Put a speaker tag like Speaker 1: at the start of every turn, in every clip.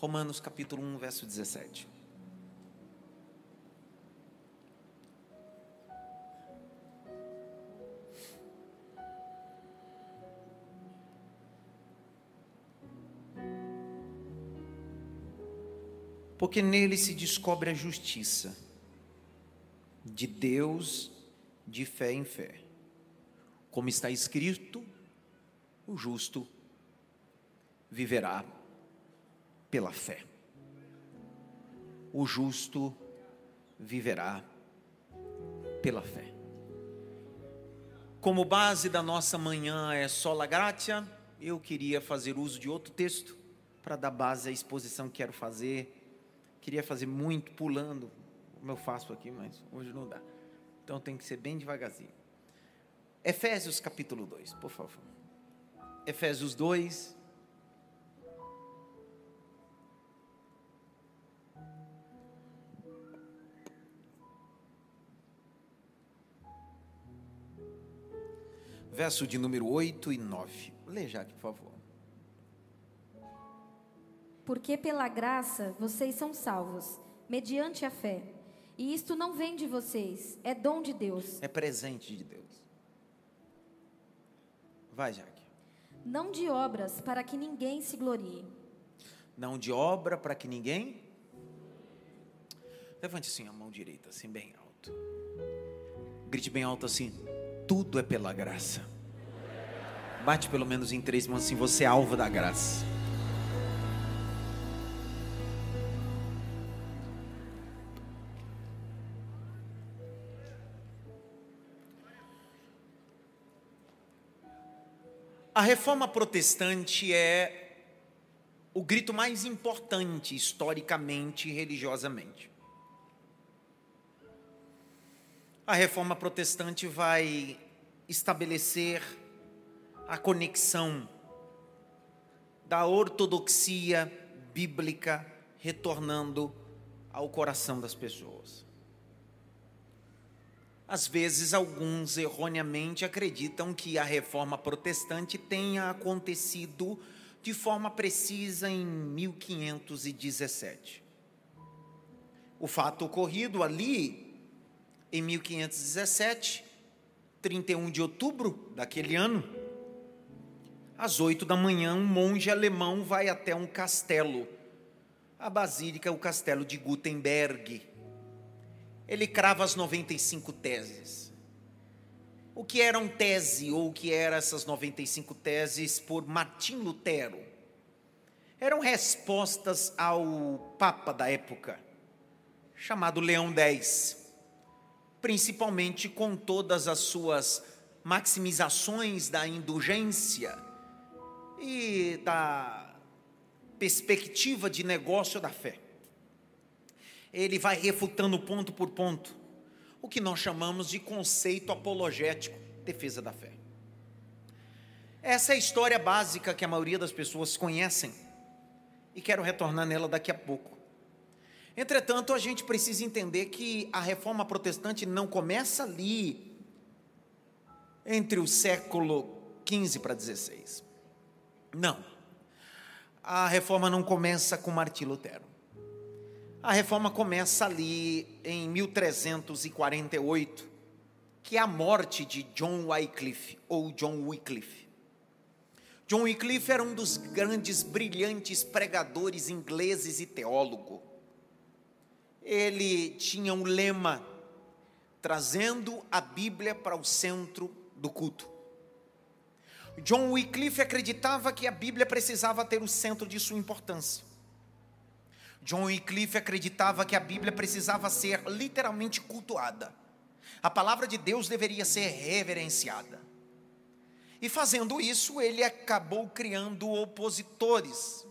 Speaker 1: Romanos capítulo 1, verso 17. Porque nele se descobre a justiça de Deus de fé em fé. Como está escrito, o justo viverá pela fé. O justo viverá pela fé. Como base da nossa manhã é sola gratia, eu queria fazer uso de outro texto para dar base à exposição que quero fazer. Queria fazer muito pulando, como eu faço aqui, mas hoje não dá. Então tem que ser bem devagarzinho. Efésios capítulo 2, por favor. Efésios 2, verso de número 8 e 9. Lê já aqui, por favor.
Speaker 2: Porque pela graça vocês são salvos, mediante a fé. E isto não vem de vocês, é dom de Deus.
Speaker 1: É presente de Deus. Vai, Jaque.
Speaker 2: Não de obras, para que ninguém se glorie.
Speaker 1: Não de obra, para que ninguém. Levante assim a mão direita, assim, bem alto. Grite bem alto assim: tudo é pela graça. Bate pelo menos em três mãos assim, você é alvo da graça. A reforma protestante é o grito mais importante historicamente e religiosamente. A reforma protestante vai estabelecer a conexão da ortodoxia bíblica retornando ao coração das pessoas. Às vezes, alguns erroneamente acreditam que a reforma protestante tenha acontecido de forma precisa em 1517. O fato ocorrido ali em 1517, 31 de outubro daquele ano, às oito da manhã, um monge alemão vai até um castelo, a basílica, o castelo de Gutenberg. Ele crava as 95 teses. O que eram tese ou o que eram essas 95 teses por Martim Lutero? Eram respostas ao Papa da época, chamado Leão X principalmente com todas as suas maximizações da indulgência e da perspectiva de negócio da fé. Ele vai refutando ponto por ponto o que nós chamamos de conceito apologético, defesa da fé. Essa é a história básica que a maioria das pessoas conhecem e quero retornar nela daqui a pouco. Entretanto, a gente precisa entender que a reforma protestante não começa ali, entre o século 15 para 16. Não. A reforma não começa com Martim Lutero. A reforma começa ali em 1348, que é a morte de John Wycliffe, ou John Wycliffe. John Wycliffe era um dos grandes, brilhantes pregadores ingleses e teólogo ele tinha um lema, trazendo a Bíblia para o centro do culto. John Wycliffe acreditava que a Bíblia precisava ter o centro de sua importância. John Wycliffe acreditava que a Bíblia precisava ser literalmente cultuada. A palavra de Deus deveria ser reverenciada. E fazendo isso, ele acabou criando opositores.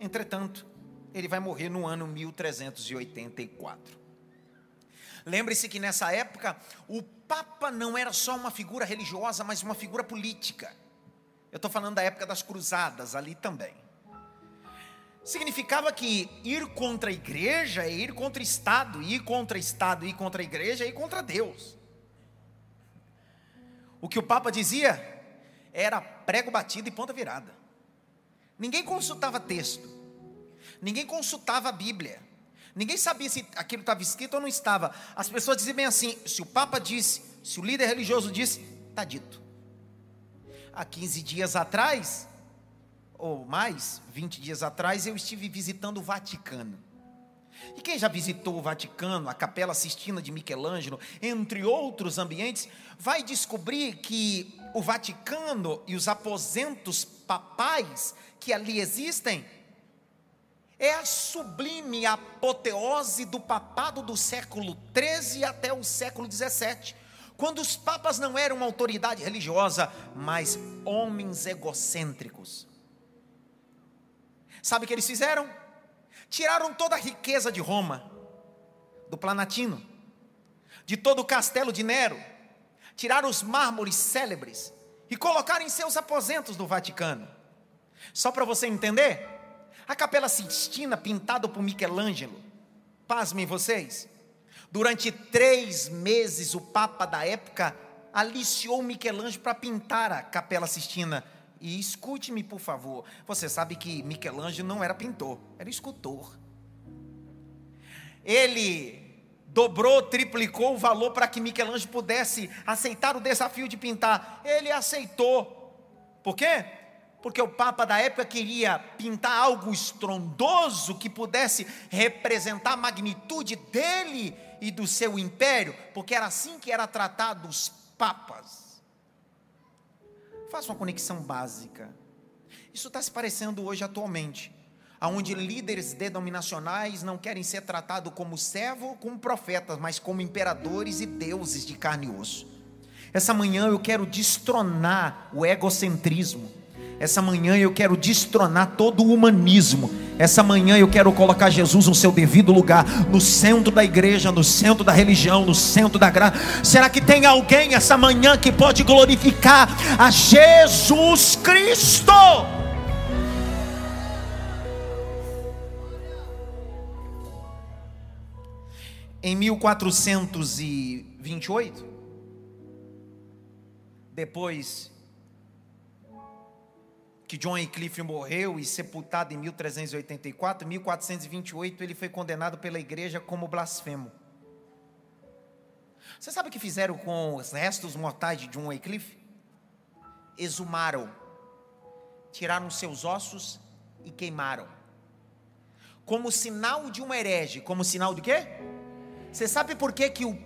Speaker 1: Entretanto, ele vai morrer no ano 1384. Lembre-se que nessa época o Papa não era só uma figura religiosa, mas uma figura política. Eu estou falando da época das cruzadas ali também. Significava que ir contra a igreja é ir contra o Estado, ir contra o Estado, ir contra a igreja é ir contra Deus. O que o Papa dizia era prego batido e ponta virada. Ninguém consultava texto. Ninguém consultava a Bíblia. Ninguém sabia se aquilo estava escrito ou não estava. As pessoas diziam bem assim: se o Papa disse, se o líder religioso disse, está dito. Há 15 dias atrás, ou mais, 20 dias atrás, eu estive visitando o Vaticano. E quem já visitou o Vaticano, a Capela Sistina de Michelangelo, entre outros ambientes, vai descobrir que o Vaticano e os aposentos papais que ali existem é a sublime apoteose do papado do século XIII até o século XVII, quando os papas não eram uma autoridade religiosa, mas homens egocêntricos. Sabe o que eles fizeram? Tiraram toda a riqueza de Roma, do Planatino, de todo o castelo de Nero, tiraram os mármores célebres e colocaram em seus aposentos do Vaticano. Só para você entender, a Capela Sistina, pintada por Michelangelo, pasmem vocês, durante três meses o Papa da época aliciou Michelangelo para pintar a Capela Sistina. E escute-me, por favor, você sabe que Michelangelo não era pintor, era escultor. Ele dobrou, triplicou o valor para que Michelangelo pudesse aceitar o desafio de pintar. Ele aceitou. Por quê? Porque o Papa da época queria pintar algo estrondoso que pudesse representar a magnitude dele e do seu império, porque era assim que era tratado os papas. Faça uma conexão básica. Isso está se parecendo hoje atualmente, aonde líderes denominacionais não querem ser tratados como servo ou como profetas, mas como imperadores e deuses de carne e osso. Essa manhã eu quero destronar o egocentrismo essa manhã eu quero destronar todo o humanismo. Essa manhã eu quero colocar Jesus no seu devido lugar, no centro da igreja, no centro da religião, no centro da graça. Será que tem alguém essa manhã que pode glorificar a Jesus Cristo? Em 1428, depois que John Wycliffe morreu e sepultado em 1384, 1428 ele foi condenado pela igreja como blasfemo. Você sabe o que fizeram com os restos mortais de John Wycliffe? Exumaram, tiraram seus ossos e queimaram. Como sinal de um herege, como sinal de quê? Você sabe por que, que o,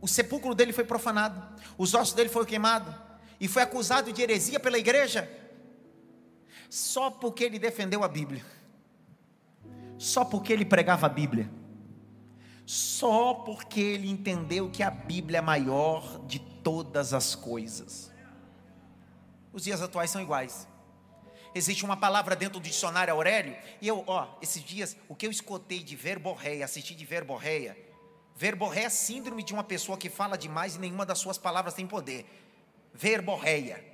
Speaker 1: o sepulcro dele foi profanado? Os ossos dele foram queimados? E foi acusado de heresia pela igreja? Só porque ele defendeu a Bíblia, só porque ele pregava a Bíblia, só porque ele entendeu que a Bíblia é maior de todas as coisas. Os dias atuais são iguais. Existe uma palavra dentro do dicionário Aurélio, e eu, ó, esses dias, o que eu escutei de verborreia, assisti de verborreia, verborreia é síndrome de uma pessoa que fala demais e nenhuma das suas palavras tem poder. Verborreia.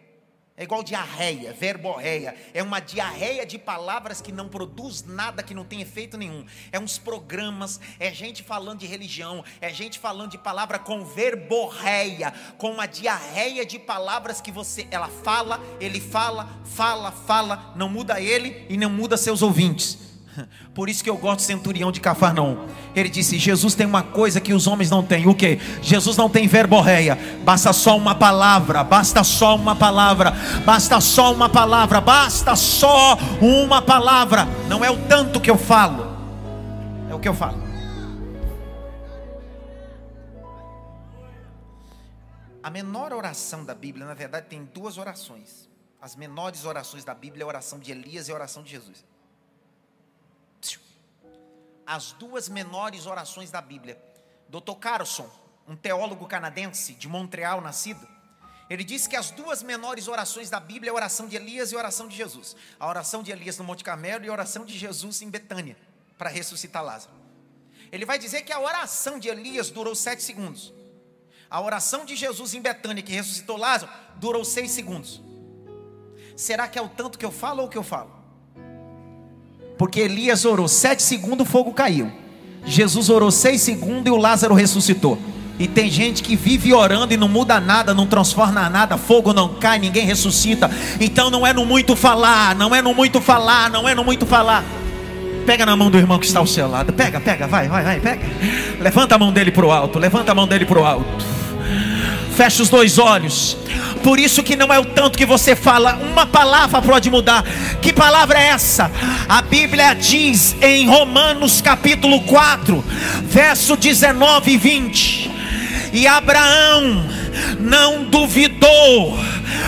Speaker 1: É igual diarreia, verborreia. É uma diarreia de palavras que não produz nada, que não tem efeito nenhum. É uns programas, é gente falando de religião, é gente falando de palavra com verborreia, com uma diarreia de palavras que você, ela fala, ele fala, fala, fala, não muda ele e não muda seus ouvintes. Por isso que eu gosto do centurião de Cafarnaum. Ele disse: Jesus tem uma coisa que os homens não têm. O que? Jesus não tem verborreia. Basta só uma palavra. Basta só uma palavra. Basta só uma palavra. Basta só uma palavra. Não é o tanto que eu falo. É o que eu falo. A menor oração da Bíblia, na verdade, tem duas orações. As menores orações da Bíblia é a oração de Elias e a oração de Jesus as duas menores orações da Bíblia. Dr. Carlson, um teólogo canadense de Montreal nascido, ele disse que as duas menores orações da Bíblia é a oração de Elias e a oração de Jesus. A oração de Elias no Monte Carmelo e a oração de Jesus em Betânia, para ressuscitar Lázaro. Ele vai dizer que a oração de Elias durou sete segundos. A oração de Jesus em Betânia, que ressuscitou Lázaro, durou seis segundos. Será que é o tanto que eu falo ou o que eu falo? Porque Elias orou sete segundos, o fogo caiu. Jesus orou seis segundos e o Lázaro ressuscitou. E tem gente que vive orando e não muda nada, não transforma nada, fogo não cai, ninguém ressuscita. Então não é no muito falar, não é no muito falar, não é no muito falar. Pega na mão do irmão que está ao seu lado. Pega, pega, vai, vai, vai, pega. Levanta a mão dele para o alto. Levanta a mão dele para o alto. Fecha os dois olhos. Por isso que não é o tanto que você fala, uma palavra pode mudar. Que palavra é essa? A Bíblia diz em Romanos capítulo 4, verso 19 e 20. E Abraão não duvidou,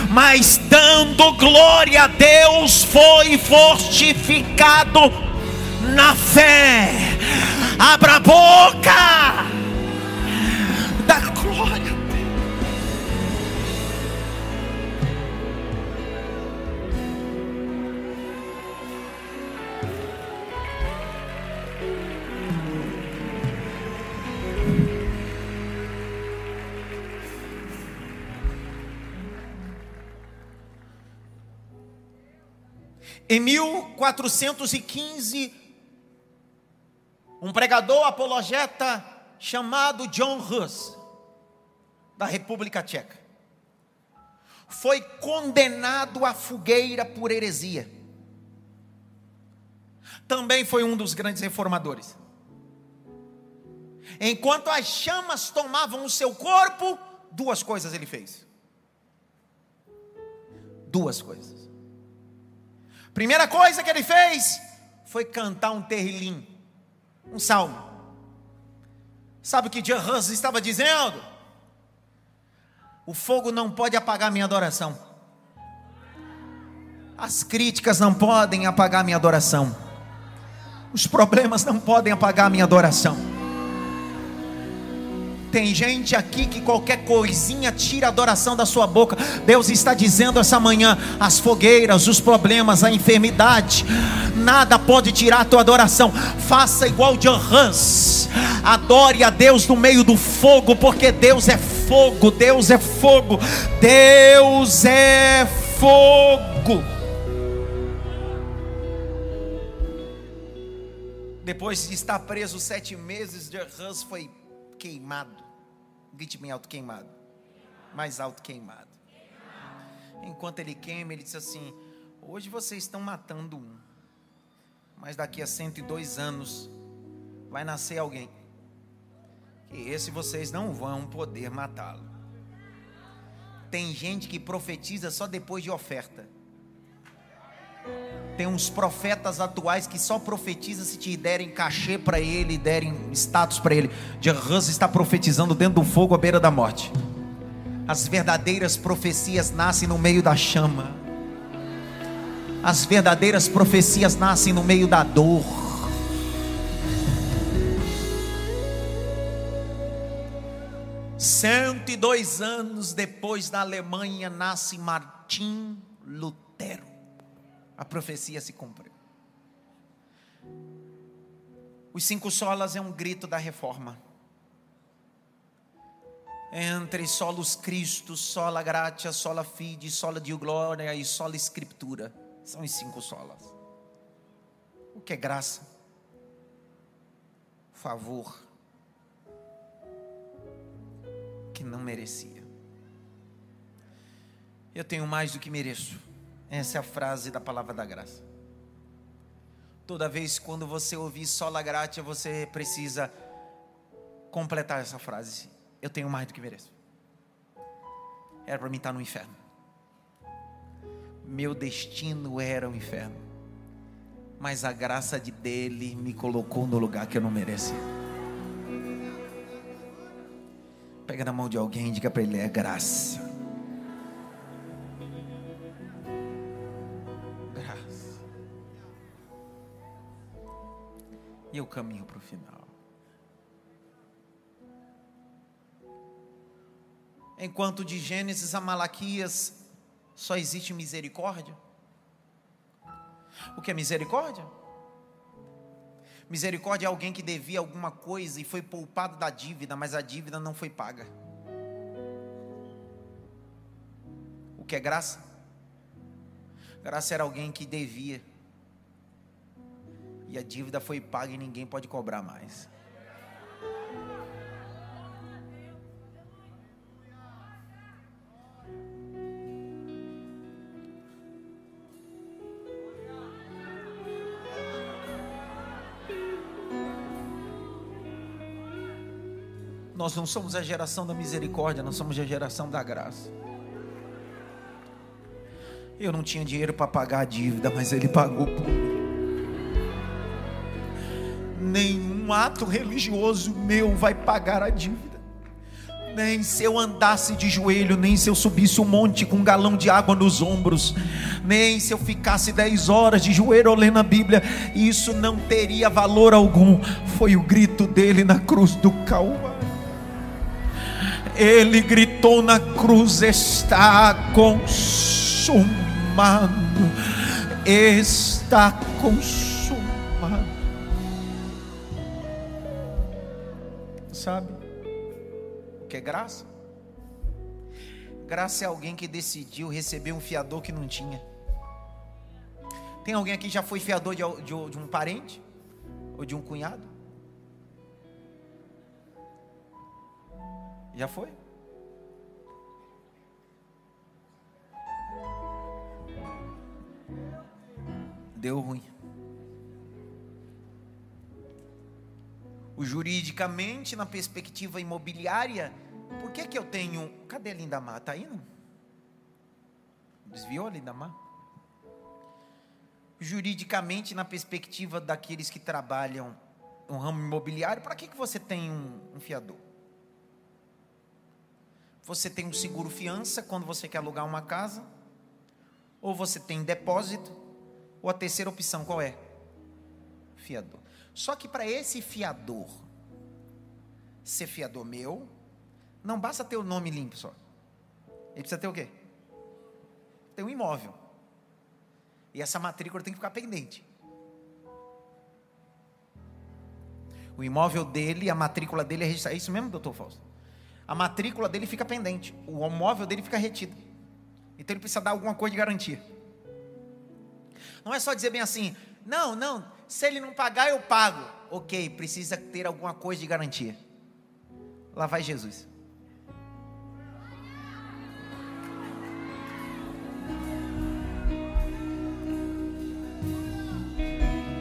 Speaker 1: mas dando glória a Deus, foi fortificado na fé. Abra a boca, Em 1415, um pregador apologeta chamado John Hus, da República Tcheca, foi condenado à fogueira por heresia. Também foi um dos grandes reformadores. Enquanto as chamas tomavam o seu corpo, duas coisas ele fez. Duas coisas. Primeira coisa que ele fez foi cantar um terrilim, um salmo. Sabe o que Jean estava dizendo? O fogo não pode apagar minha adoração. As críticas não podem apagar minha adoração. Os problemas não podem apagar minha adoração. Tem gente aqui que qualquer coisinha tira a adoração da sua boca. Deus está dizendo essa manhã: as fogueiras, os problemas, a enfermidade, nada pode tirar a tua adoração. Faça igual John Hans. Adore a Deus no meio do fogo, porque Deus é fogo, Deus é fogo, Deus é fogo. Depois de estar preso sete meses, Hans foi queimado. Grite bem alto, queimado. Mais alto, queimado. Enquanto ele queima, ele disse assim: Hoje vocês estão matando um, mas daqui a 102 anos vai nascer alguém. E esse vocês não vão poder matá-lo. Tem gente que profetiza só depois de oferta. Tem uns profetas atuais que só profetizam se te derem cachê para ele, derem status para ele. Jean está profetizando dentro do fogo à beira da morte. As verdadeiras profecias nascem no meio da chama. As verdadeiras profecias nascem no meio da dor. Cento e dois anos depois da Alemanha nasce Martim Lutero a profecia se cumpriu. Os cinco solas é um grito da reforma. Entre solos Cristo, sola gratia, sola fide, sola de glória e sola escritura. São os cinco solas. O que é graça? Favor. Que não merecia. Eu tenho mais do que mereço. Essa é a frase da palavra da graça. Toda vez quando você ouvir sola gratia, você precisa completar essa frase. Eu tenho mais do que mereço. Era para mim estar no inferno. Meu destino era o inferno. Mas a graça de dele me colocou no lugar que eu não merecia. Pega na mão de alguém e diga para ele: é graça. E o caminho para o final. Enquanto de Gênesis a Malaquias só existe misericórdia. O que é misericórdia? Misericórdia é alguém que devia alguma coisa e foi poupado da dívida, mas a dívida não foi paga. O que é graça? Graça era alguém que devia e a dívida foi paga e ninguém pode cobrar mais. Nós não somos a geração da misericórdia, nós somos a geração da graça. Eu não tinha dinheiro para pagar a dívida, mas ele pagou por ato religioso meu vai pagar a dívida. Nem se eu andasse de joelho, nem se eu subisse um monte com um galão de água nos ombros, nem se eu ficasse dez horas de joelho lendo a Bíblia, isso não teria valor algum. Foi o grito dele na cruz do Calvário. Ele gritou na cruz: está consumado, está consumado. Sabe? que é graça? Graça é alguém que decidiu receber um fiador que não tinha. Tem alguém aqui que já foi fiador de, de, de um parente? Ou de um cunhado? Já foi? Deu ruim. Juridicamente, na perspectiva imobiliária, por que, que eu tenho. Cadê a Lindamar? Está indo? Desviou a Lindamar? Juridicamente, na perspectiva daqueles que trabalham no ramo imobiliário, para que, que você tem um, um fiador? Você tem um seguro fiança quando você quer alugar uma casa? Ou você tem depósito? Ou a terceira opção qual é? Fiador. Só que para esse fiador ser fiador meu, não basta ter o nome limpo só. Ele precisa ter o quê? Tem um imóvel. E essa matrícula tem que ficar pendente. O imóvel dele, a matrícula dele é registrada. É isso mesmo, doutor Fausto? A matrícula dele fica pendente. O imóvel dele fica retido. Então ele precisa dar alguma coisa de garantia. Não é só dizer bem assim, não, não, se ele não pagar, eu pago. Ok, precisa ter alguma coisa de garantia. Lá vai Jesus.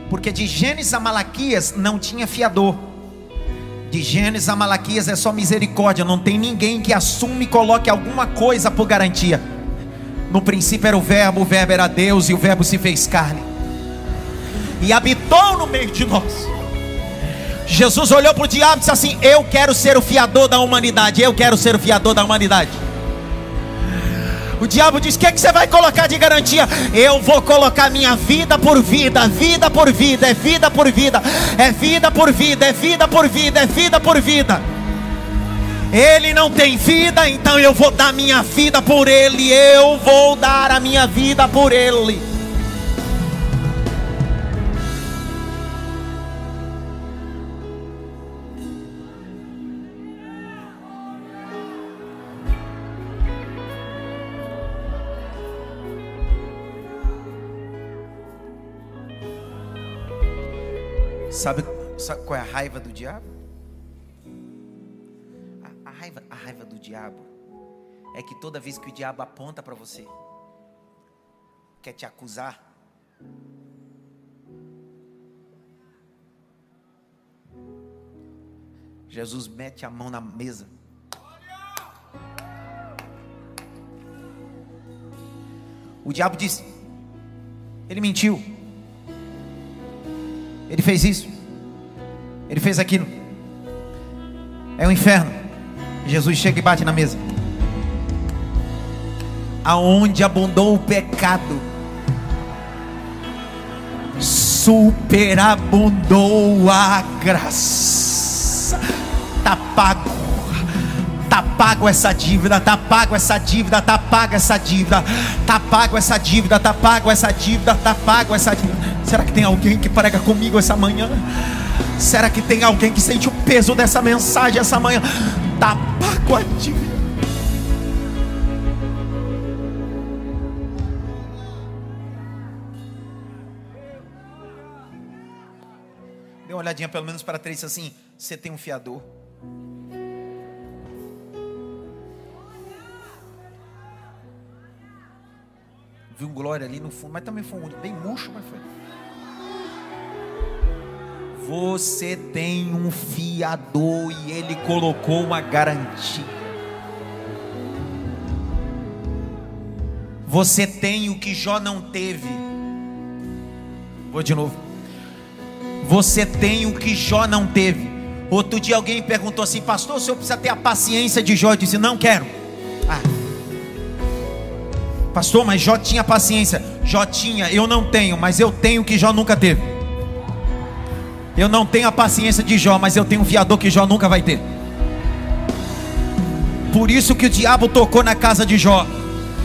Speaker 1: Porque de Gênesis a Malaquias não tinha fiador. De Gênesis a Malaquias é só misericórdia. Não tem ninguém que assume e coloque alguma coisa por garantia. No princípio era o Verbo, o Verbo era Deus e o Verbo se fez carne e habitou no meio de nós. Jesus olhou para o diabo e disse assim: Eu quero ser o fiador da humanidade. Eu quero ser o fiador da humanidade. O diabo diz: O que, é que você vai colocar de garantia? Eu vou colocar minha vida por vida, vida por vida, é vida por vida, é vida por vida, é vida por vida, é vida por vida. Ele não tem vida, então eu vou dar minha vida por ele. Eu vou dar a minha vida por ele. Sabe, sabe qual é a raiva do diabo? A, a, raiva, a raiva do diabo é que toda vez que o diabo aponta para você, quer te acusar, Jesus mete a mão na mesa. O diabo disse: Ele mentiu. Ele fez isso. Ele fez aquilo. É o inferno. Jesus chega e bate na mesa. Aonde abundou o pecado, superabundou a graça. Tá pago. Tá pago essa dívida, tá pago essa dívida, tá pago essa dívida, tá pago essa dívida, tá pago essa dívida, tá pago essa dívida. Será que tem alguém que prega comigo essa manhã? Será que tem alguém que sente o peso dessa mensagem essa manhã? Tá pago a dívida. Dê uma olhadinha pelo menos para três assim. Você tem um fiador. Viu um glória ali no fundo, mas também foi um bem murcho, mas foi Você tem um fiador e ele colocou uma garantia. Você tem o que Jó não teve. Vou de novo. Você tem o que Jó não teve. Outro dia alguém perguntou assim, pastor, o senhor precisa ter a paciência de Jó. Eu disse, não quero. Ah. Pastor, mas Jó tinha paciência. Jó tinha, eu não tenho, mas eu tenho o que Jó nunca teve. Eu não tenho a paciência de Jó, mas eu tenho um fiador que Jó nunca vai ter. Por isso que o diabo tocou na casa de Jó.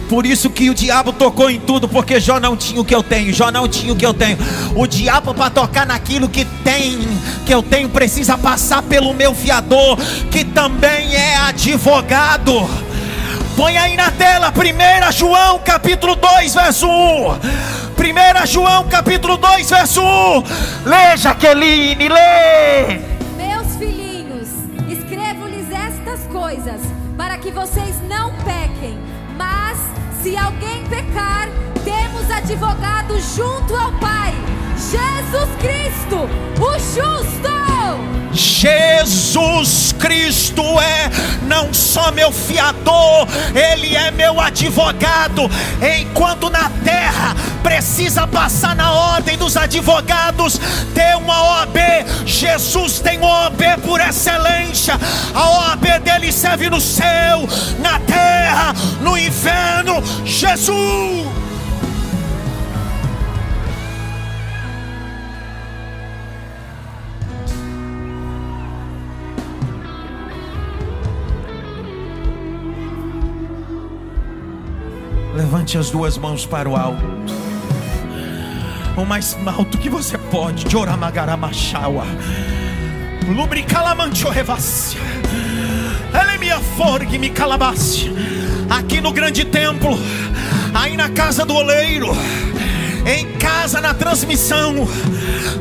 Speaker 1: Por isso que o diabo tocou em tudo, porque Jó não tinha o que eu tenho, Jó não tinha o que eu tenho. O diabo para tocar naquilo que tem, que eu tenho, precisa passar pelo meu fiador, que também é advogado. Põe aí na tela, 1 João capítulo 2, verso 1. 1 João capítulo 2, verso 1. Lê, Jaqueline, lê.
Speaker 2: Meus filhinhos, escrevo-lhes estas coisas, para que vocês não pequem. Mas, se alguém pecar, temos advogado junto ao Pai, Jesus Cristo, o justo.
Speaker 1: Jesus Cristo é não só meu fiador, Ele é meu advogado. Enquanto na terra precisa passar na ordem dos advogados, ter uma OAB, Jesus tem uma OAB por excelência. A OAB dele serve no céu, na terra, no inferno. Jesus. Levante as duas mãos para o alto. O mais alto que você pode. Joramagaramashawa. Lubricalamancho revassia. Elemia forgue me calabasse. Aqui no grande templo. Aí na casa do oleiro. Em casa na transmissão.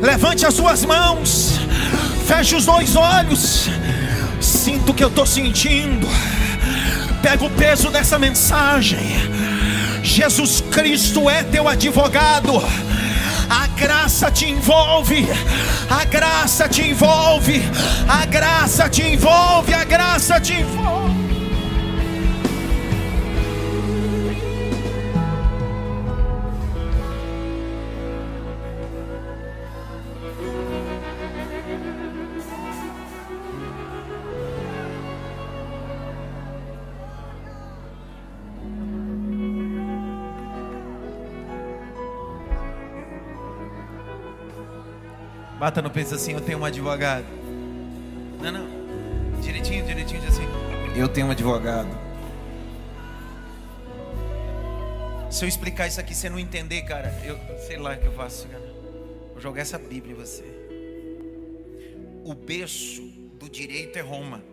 Speaker 1: Levante as suas mãos. Feche os dois olhos. Sinto o que eu estou sentindo. Pega o peso dessa mensagem Jesus Cristo é teu advogado. A graça te envolve, a graça te envolve, a graça te envolve, a graça te envolve. Bata no peito assim, eu tenho um advogado. Não, não. Direitinho, direitinho, assim. Eu tenho um advogado. Se eu explicar isso aqui, você não entender, cara, eu sei lá o que eu faço, cara. Vou jogar essa Bíblia em você. O berço do direito é Roma.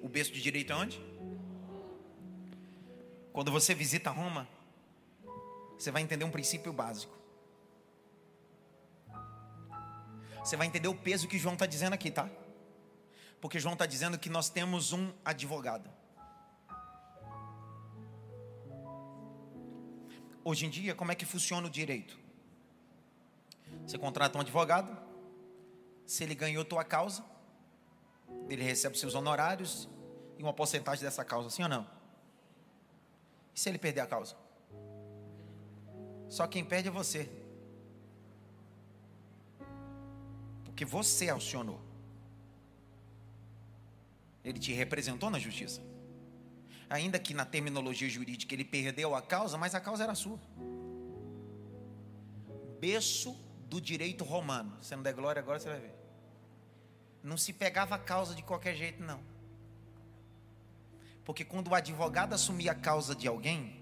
Speaker 1: O berço do direito é onde? Quando você visita Roma, você vai entender um princípio básico. Você vai entender o peso que João está dizendo aqui, tá? Porque João está dizendo que nós temos um advogado. Hoje em dia, como é que funciona o direito? Você contrata um advogado, se ele ganhou tua causa, ele recebe seus honorários e uma porcentagem dessa causa, sim ou não? E se ele perder a causa? Só quem perde é você. Porque você acionou. Ele te representou na justiça. Ainda que na terminologia jurídica ele perdeu a causa, mas a causa era sua. Berço do direito romano. Você não der glória agora, você vai ver. Não se pegava a causa de qualquer jeito, não. Porque quando o advogado assumia a causa de alguém,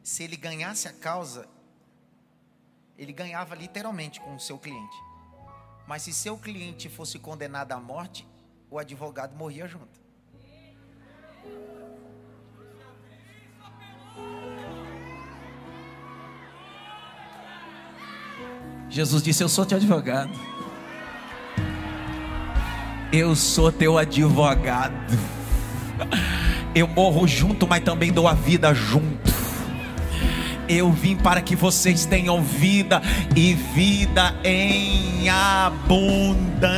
Speaker 1: se ele ganhasse a causa, ele ganhava literalmente com o seu cliente. Mas se seu cliente fosse condenado à morte, o advogado morria junto. Jesus disse: Eu sou teu advogado. Eu sou teu advogado. Eu morro junto, mas também dou a vida junto Eu vim para que vocês tenham vida e vida em abundância.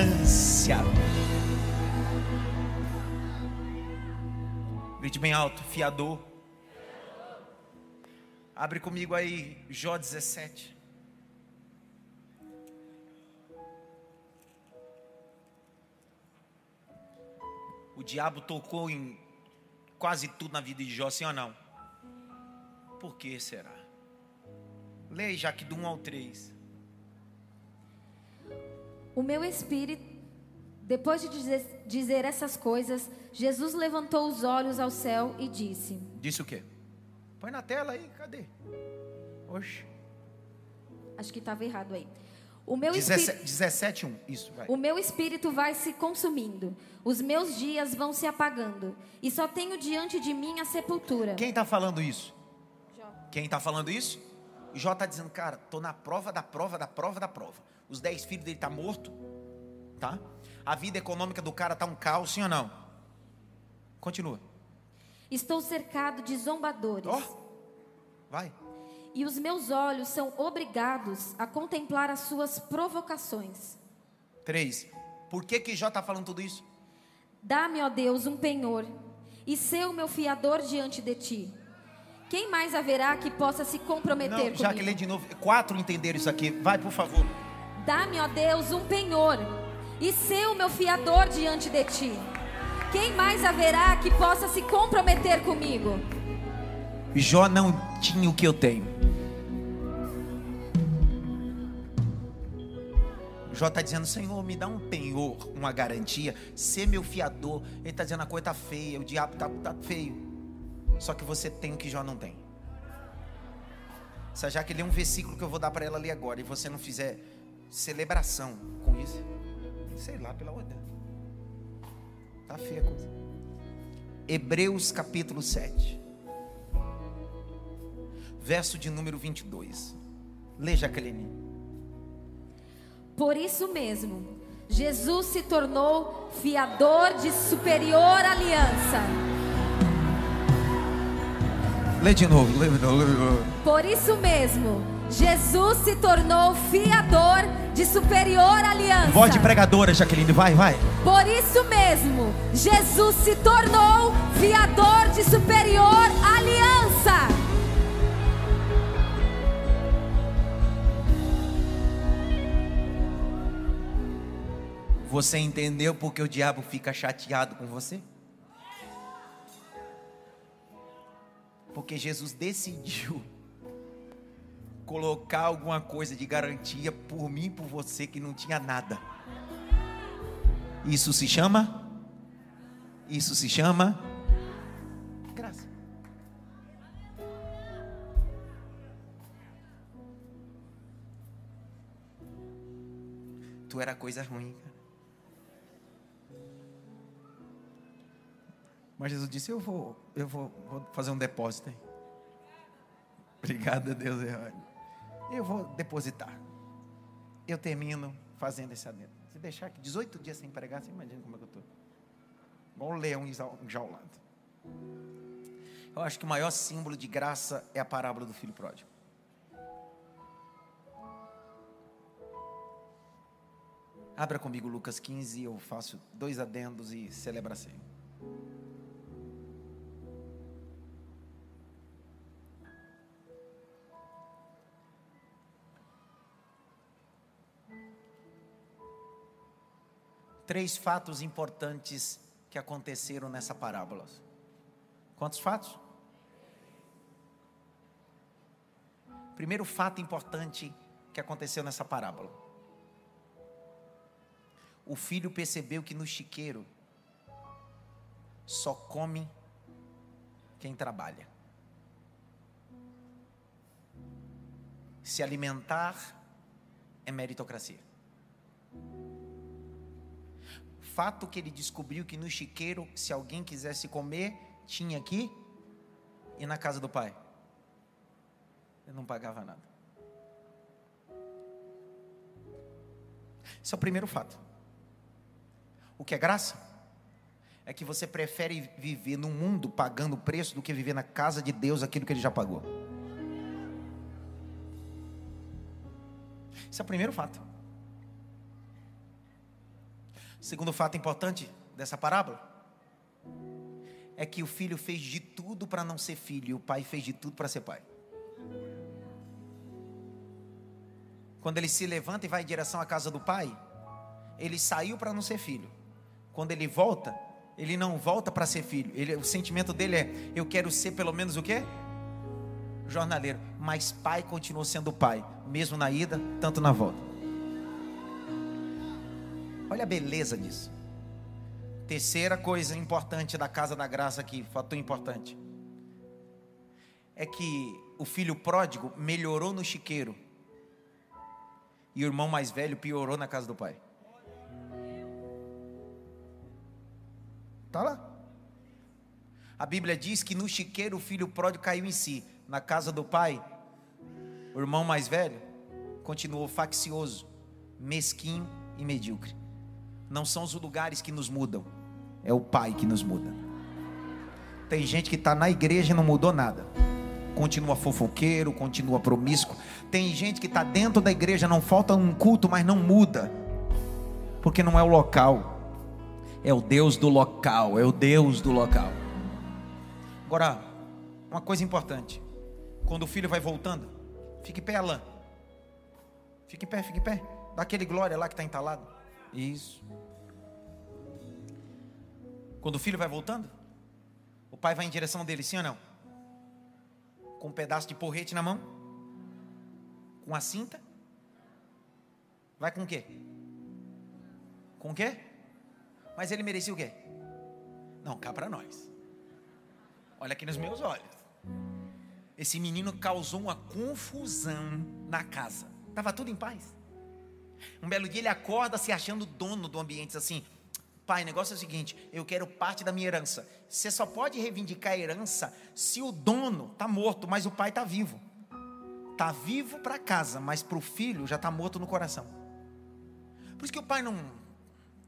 Speaker 1: Grite bem alto, fiador. Abre comigo aí, Jó 17. O diabo tocou em quase tudo na vida de Jó, sim ou não? Por que será? Leia já que do 1 ao 3.
Speaker 2: O meu espírito, depois de dizer, dizer essas coisas, Jesus levantou os olhos ao céu e disse:
Speaker 1: Disse o quê? Põe na tela aí, cadê? Oxe.
Speaker 2: Acho que estava errado aí. O meu
Speaker 1: 17, 17 1, isso, vai.
Speaker 2: O meu espírito vai se consumindo, os meus dias vão se apagando, e só tenho diante de mim a sepultura.
Speaker 1: Quem está falando isso?
Speaker 2: Jó.
Speaker 1: Quem está falando isso? Jó está dizendo, cara, tô na prova da prova da prova da prova. Os dez filhos dele tá morto, tá? A vida econômica do cara tá um caos, sim ou não? Continua.
Speaker 2: Estou cercado de zombadores.
Speaker 1: Oh, vai.
Speaker 2: E os meus olhos são obrigados a contemplar as suas provocações.
Speaker 1: Três. Por que que Jó está falando tudo isso?
Speaker 2: Dá-me, ó Deus, um penhor, e ser o meu fiador diante de ti. Quem mais haverá que possa se comprometer Não, comigo?
Speaker 1: Já que lê de novo, quatro entenderam isso aqui. Vai, por favor.
Speaker 2: Dá-me, ó Deus, um penhor, e ser o meu fiador diante de ti. Quem mais haverá que possa se comprometer comigo?
Speaker 1: Jó não tinha o que eu tenho. Jó está dizendo, Senhor, me dá um penhor, uma garantia, ser meu fiador. Ele está dizendo, a coisa está feia, o diabo está tá feio. Só que você tem o que Jó não tem. Se já que lê um versículo que eu vou dar para ela ali agora e você não fizer celebração com isso, sei lá, pela ordem. Tá feia a coisa. Hebreus capítulo 7 verso de número 22. Lê, Jaqueline.
Speaker 2: Por isso mesmo, Jesus se tornou fiador de superior aliança.
Speaker 1: Lê de novo, lê de novo, lê de novo.
Speaker 2: Por isso mesmo, Jesus se tornou fiador de superior aliança.
Speaker 1: Voz de pregadora, Jaqueline, vai, vai.
Speaker 2: Por isso mesmo, Jesus se tornou fiador de superior aliança.
Speaker 1: Você entendeu porque o diabo fica chateado com você? Porque Jesus decidiu colocar alguma coisa de garantia por mim por você que não tinha nada. Isso se chama? Isso se chama? Graça. Tu era coisa ruim, Mas Jesus disse: Eu vou, eu vou, vou fazer um depósito aí. Obrigado Deus, Eu vou depositar. Eu termino fazendo esse adendo. Se deixar aqui 18 dias sem pregar, você imagina como é que eu estou. Igual um leão enjaulado. Eu acho que o maior símbolo de graça é a parábola do filho pródigo. Abra comigo Lucas 15, eu faço dois adendos e celebra a ceia. Três fatos importantes que aconteceram nessa parábola. Quantos fatos? Primeiro fato importante que aconteceu nessa parábola. O filho percebeu que no chiqueiro só come quem trabalha. Se alimentar é meritocracia fato que ele descobriu que no chiqueiro, se alguém quisesse comer, tinha aqui e na casa do pai. Ele não pagava nada. Esse é o primeiro fato. O que é graça? É que você prefere viver no mundo pagando o preço do que viver na casa de Deus aquilo que ele já pagou. Esse é o primeiro fato. Segundo fato importante dessa parábola é que o filho fez de tudo para não ser filho e o pai fez de tudo para ser pai. Quando ele se levanta e vai em direção à casa do pai, ele saiu para não ser filho. Quando ele volta, ele não volta para ser filho. Ele, o sentimento dele é: eu quero ser pelo menos o quê? Jornaleiro. Mas pai continuou sendo pai, mesmo na ida, tanto na volta. Olha a beleza disso. Terceira coisa importante da casa da graça aqui, fator importante, é que o filho pródigo melhorou no chiqueiro e o irmão mais velho piorou na casa do pai. Está lá. A Bíblia diz que no chiqueiro o filho pródigo caiu em si. Na casa do pai, o irmão mais velho continuou faccioso, mesquinho e medíocre. Não são os lugares que nos mudam, é o pai que nos muda. Tem gente que está na igreja e não mudou nada continua fofoqueiro, continua promíscuo. Tem gente que está dentro da igreja, não falta um culto, mas não muda, porque não é o local, é o Deus do local, é o Deus do local. Agora, uma coisa importante: quando o filho vai voltando, fique em pé, Alain. Fique em pé, fique em pé. Dá aquele glória lá que está entalado. Isso. Quando o filho vai voltando, o pai vai em direção dele, sim ou não? com um pedaço de porrete na mão? Com a cinta? Vai com o quê? Com o quê? Mas ele merecia o quê? Não, cá para nós. Olha aqui nos meus olhos. Esse menino causou uma confusão na casa. Estava tudo em paz. Um belo dia ele acorda se achando dono do ambiente, assim, Pai, o negócio é o seguinte: eu quero parte da minha herança. Você só pode reivindicar a herança se o dono está morto, mas o pai está vivo. Está vivo para casa, mas para o filho já está morto no coração. Por isso que o pai não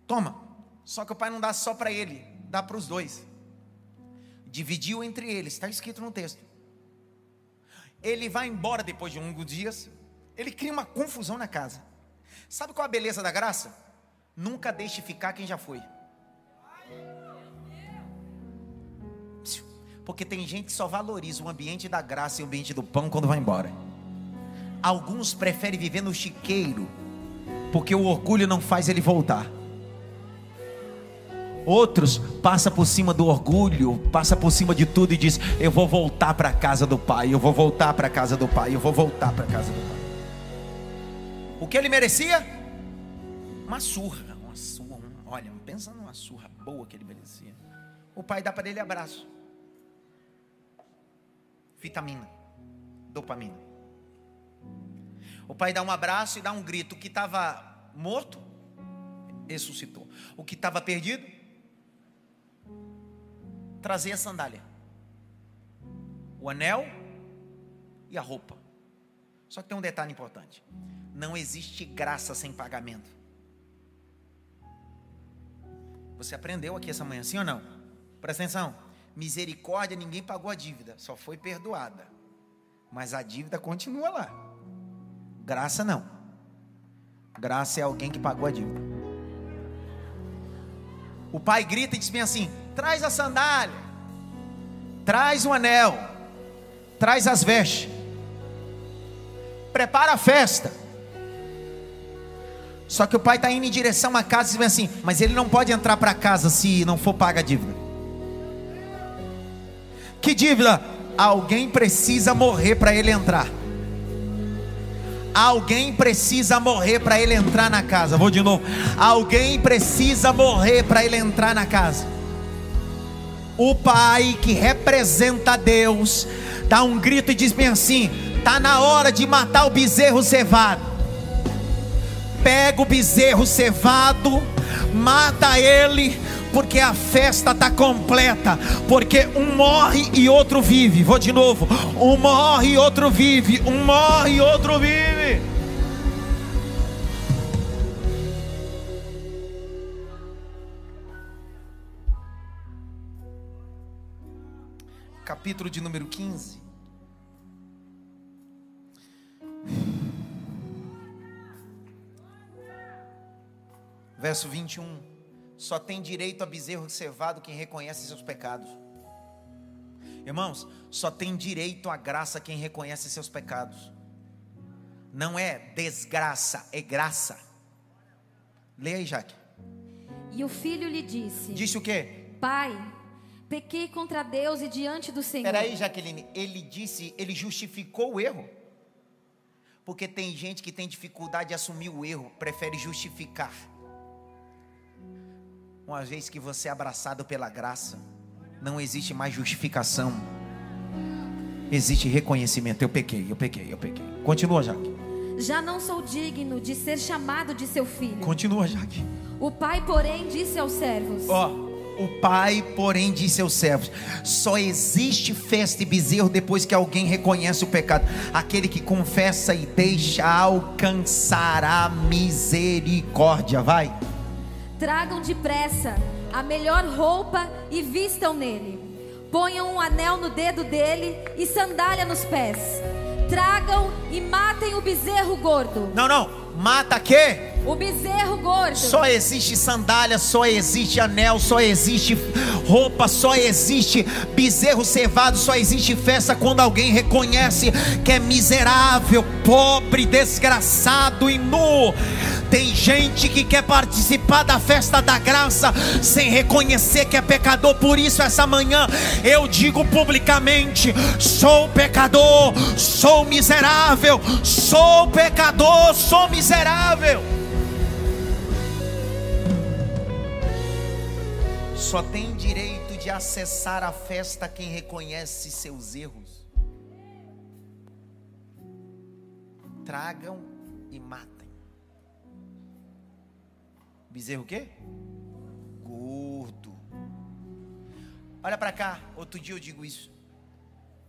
Speaker 1: toma. Só que o pai não dá só para ele, dá para os dois. Dividiu entre eles, está escrito no texto. Ele vai embora depois de alguns dias. Ele cria uma confusão na casa. Sabe qual a beleza da graça? Nunca deixe ficar quem já foi. Porque tem gente que só valoriza o ambiente da graça e o ambiente do pão quando vai embora. Alguns preferem viver no chiqueiro, porque o orgulho não faz ele voltar. Outros passa por cima do orgulho, passa por cima de tudo e diz: "Eu vou voltar para a casa do pai, eu vou voltar para a casa do pai, eu vou voltar para a casa do pai". O que ele merecia? Uma surra, uma surra. olha, pensa numa surra boa que ele merecia. O pai dá para ele abraço. Vitamina, dopamina. O pai dá um abraço e dá um grito. O que estava morto, ressuscitou. O que estava perdido, trazer a sandália, o anel e a roupa. Só que tem um detalhe importante: não existe graça sem pagamento. Você aprendeu aqui essa manhã, sim ou não? Presta atenção. Misericórdia, ninguém pagou a dívida, só foi perdoada. Mas a dívida continua lá. Graça não. Graça é alguém que pagou a dívida. O pai grita e diz bem assim: traz a sandália, traz o anel, traz as vestes, prepara a festa. Só que o pai está indo em direção à casa e diz assim: Mas ele não pode entrar para casa se não for paga a dívida. Que dívida? Alguém precisa morrer para ele entrar. Alguém precisa morrer para ele entrar na casa. Vou de novo. Alguém precisa morrer para ele entrar na casa. O pai que representa Deus dá um grito e diz bem assim: Está na hora de matar o bezerro cevado pega o bezerro cevado, mata ele, porque a festa está completa. Porque um morre e outro vive. Vou de novo: um morre e outro vive. Um morre e outro vive. Capítulo de número 15. Verso 21. Só tem direito a bezerro cevado quem reconhece seus pecados. Irmãos, só tem direito à graça quem reconhece seus pecados. Não é desgraça, é graça. Leia aí, Jaque.
Speaker 2: E o filho lhe disse:
Speaker 1: Disse o quê?
Speaker 2: Pai, pequei contra Deus e diante do Senhor.
Speaker 1: Peraí, Jaqueline. Ele disse, ele justificou o erro. Porque tem gente que tem dificuldade de assumir o erro, prefere justificar. Uma vez que você é abraçado pela graça, não existe mais justificação. Existe reconhecimento. Eu pequei, eu pequei, eu pequei. Continua, Jaque.
Speaker 2: Já não sou digno de ser chamado de seu filho.
Speaker 1: Continua, Jaque.
Speaker 2: O pai, porém, disse aos servos:
Speaker 1: Ó, o pai, porém, disse aos servos: Só existe festa e bezerro depois que alguém reconhece o pecado. Aquele que confessa e deixa alcançará misericórdia. Vai.
Speaker 2: Tragam depressa a melhor roupa e vistam nele. Ponham um anel no dedo dele e sandália nos pés. Tragam e matem o bezerro gordo.
Speaker 1: Não, não. Mata quê?
Speaker 2: O bezerro gordo.
Speaker 1: Só existe sandália, só existe anel, só existe roupa, só existe bezerro cevado, só existe festa quando alguém reconhece que é miserável, pobre, desgraçado e nu. Tem gente que quer participar da festa da graça sem reconhecer que é pecador. Por isso, essa manhã eu digo publicamente: sou pecador, sou miserável, sou pecador, sou miserável. Só tem direito de acessar a festa quem reconhece seus erros. Tragam Bezerro o quê? Gordo. Olha para cá, outro dia eu digo isso.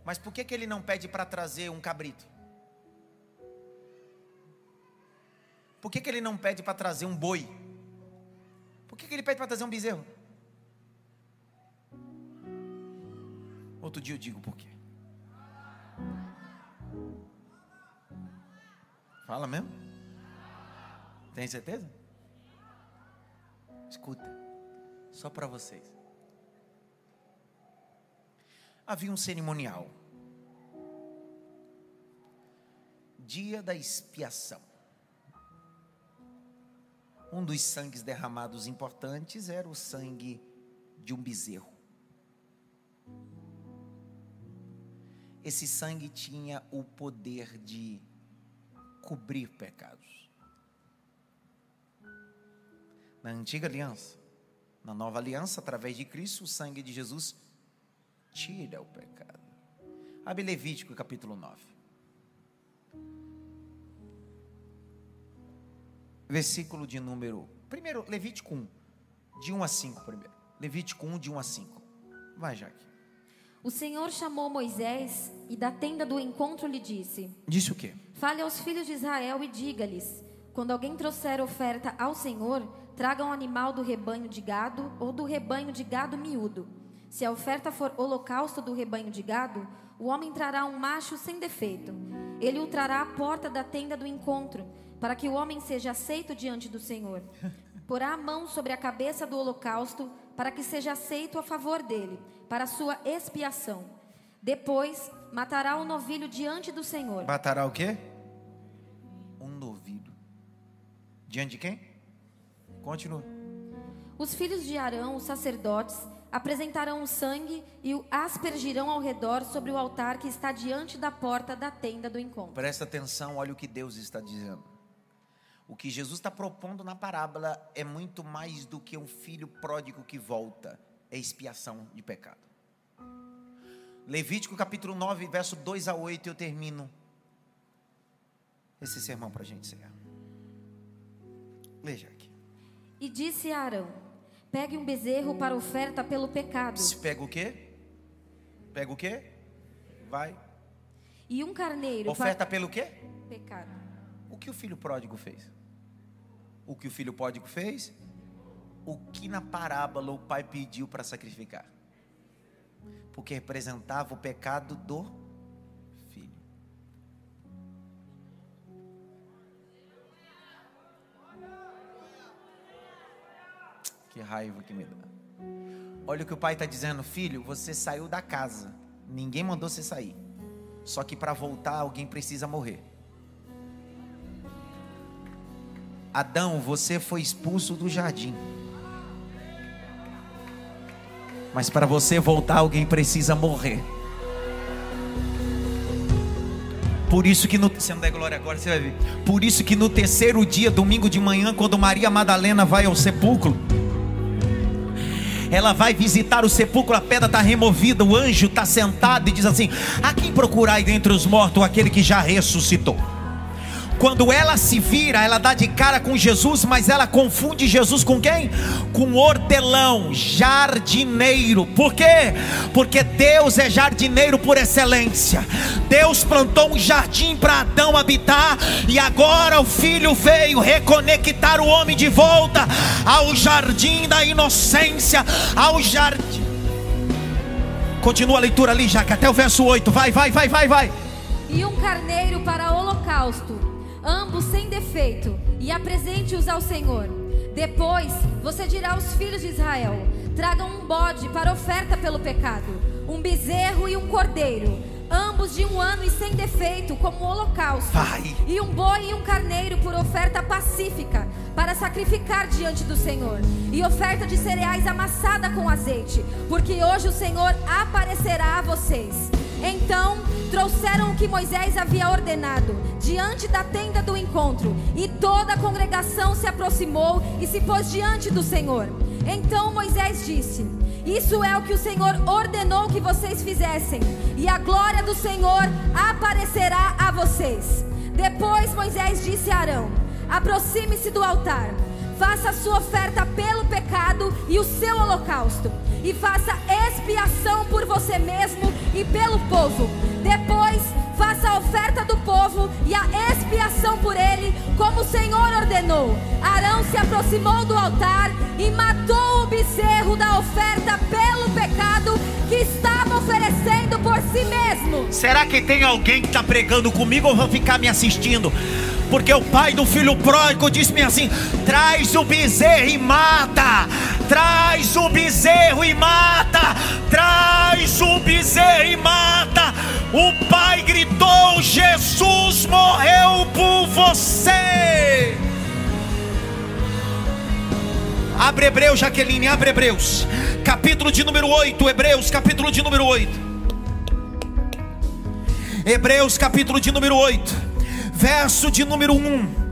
Speaker 1: Mas por que, que ele não pede para trazer um cabrito? Por que, que ele não pede para trazer um boi? Por que, que ele pede para trazer um bezerro? Outro dia eu digo por quê. Fala mesmo? Tem certeza? Escuta, só para vocês. Havia um cerimonial. Dia da expiação. Um dos sangues derramados importantes era o sangue de um bezerro. Esse sangue tinha o poder de cobrir pecados. Na antiga aliança, na nova aliança, através de Cristo, o sangue de Jesus tira o pecado. Abre Levítico capítulo 9. Versículo de número. Primeiro, Levítico 1, de 1 a 5 primeiro. Levítico 1, de 1 a 5. Vai, Jaque.
Speaker 2: O Senhor chamou Moisés e da tenda do encontro lhe disse:
Speaker 1: Disse o quê?
Speaker 2: Fale aos filhos de Israel e diga-lhes: Quando alguém trouxer oferta ao Senhor, traga um animal do rebanho de gado ou do rebanho de gado miúdo. Se a oferta for holocausto do rebanho de gado, o homem trará um macho sem defeito. Ele o trará à porta da tenda do encontro, para que o homem seja aceito diante do Senhor. Porá a mão sobre a cabeça do holocausto, para que seja aceito a favor dele, para sua expiação. Depois, matará o novilho diante do Senhor.
Speaker 1: Matará o quê? Um novilho. Diante de quem? Continua.
Speaker 2: Os filhos de Arão, os sacerdotes, apresentarão o sangue e o aspergirão ao redor sobre o altar que está diante da porta da tenda do encontro.
Speaker 1: Presta atenção, olha o que Deus está dizendo. O que Jesus está propondo na parábola é muito mais do que um filho pródigo que volta, é expiação de pecado. Levítico capítulo 9, verso 2 a 8, eu termino esse sermão para a gente encerrar. Veja.
Speaker 2: E disse a Arão: Pegue um bezerro para oferta pelo pecado,
Speaker 1: Se pega o quê? Pega o quê? Vai.
Speaker 2: e um carneiro
Speaker 1: Oferta pelo quê?
Speaker 2: para pecado.
Speaker 1: O que o filho pródigo fez? O que o filho pródigo fez? O que na parábola o pai pediu para sacrificar? Porque representava o pecado do Que raiva que me dá. Olha o que o pai está dizendo, filho, você saiu da casa. Ninguém mandou você sair. Só que para voltar, alguém precisa morrer. Adão, você foi expulso do jardim. Mas para você voltar, alguém precisa morrer. Por isso que no. Você não der glória agora, você vai ver. Por isso que no terceiro dia, domingo de manhã, quando Maria Madalena vai ao sepulcro, ela vai visitar o sepulcro, a pedra está removida, o anjo está sentado e diz assim: A quem procurai dentre os mortos aquele que já ressuscitou? Quando ela se vira, ela dá de cara com Jesus, mas ela confunde Jesus com quem? Com hortelão, jardineiro. Por quê? Porque Deus é jardineiro por excelência. Deus plantou um jardim para Adão habitar, e agora o filho veio reconectar o homem de volta ao jardim da inocência, ao jardim. Continua a leitura ali, Jaque, até o verso 8. Vai, vai, vai, vai, vai.
Speaker 2: E um carneiro para holocausto ambos sem defeito, e apresente-os ao Senhor. Depois você dirá aos filhos de Israel: tragam um bode para oferta pelo pecado, um bezerro e um cordeiro, ambos de um ano e sem defeito, como holocausto,
Speaker 1: Vai.
Speaker 2: e um boi e um carneiro por oferta pacífica, para sacrificar diante do Senhor, e oferta de cereais amassada com azeite, porque hoje o Senhor aparecerá a vocês. Então trouxeram o que Moisés havia ordenado diante da tenda do encontro, e toda a congregação se aproximou e se pôs diante do Senhor. Então Moisés disse: Isso é o que o Senhor ordenou que vocês fizessem, e a glória do Senhor aparecerá a vocês. Depois Moisés disse a Arão: Aproxime-se do altar, faça a sua oferta pelo pecado e o seu holocausto e faça expiação por você mesmo e pelo povo. Depois, faça a oferta do povo e a expiação por ele, como o Senhor ordenou. Arão se aproximou do altar e matou o bezerro da oferta pelo pecado que estava oferecendo por si mesmo.
Speaker 1: Será que tem alguém que está pregando comigo ou vão ficar me assistindo? Porque o pai do filho pródigo disse-me assim: traz o bezerro e mata, traz o bezerro e mata, traz o bezerro e mata. O pai gritou: Jesus morreu por você. Abre Hebreus, Jaqueline, abre Hebreus, capítulo de número 8, Hebreus, capítulo de número 8. Hebreus, capítulo de número 8 verso de número 1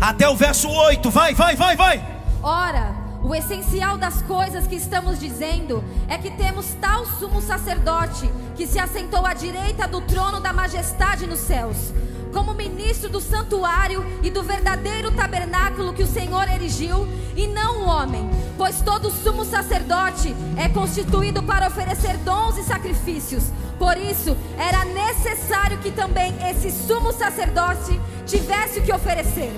Speaker 1: até o verso 8. Vai, vai, vai, vai.
Speaker 2: Ora, o essencial das coisas que estamos dizendo é que temos tal sumo sacerdote que se assentou à direita do trono da majestade nos céus, como ministro do santuário e do verdadeiro tabernáculo que o Senhor erigiu, e não o homem, pois todo sumo sacerdote é constituído para oferecer dons e sacrifícios. Por isso, era necessário que também esse sumo sacerdote tivesse o que oferecer.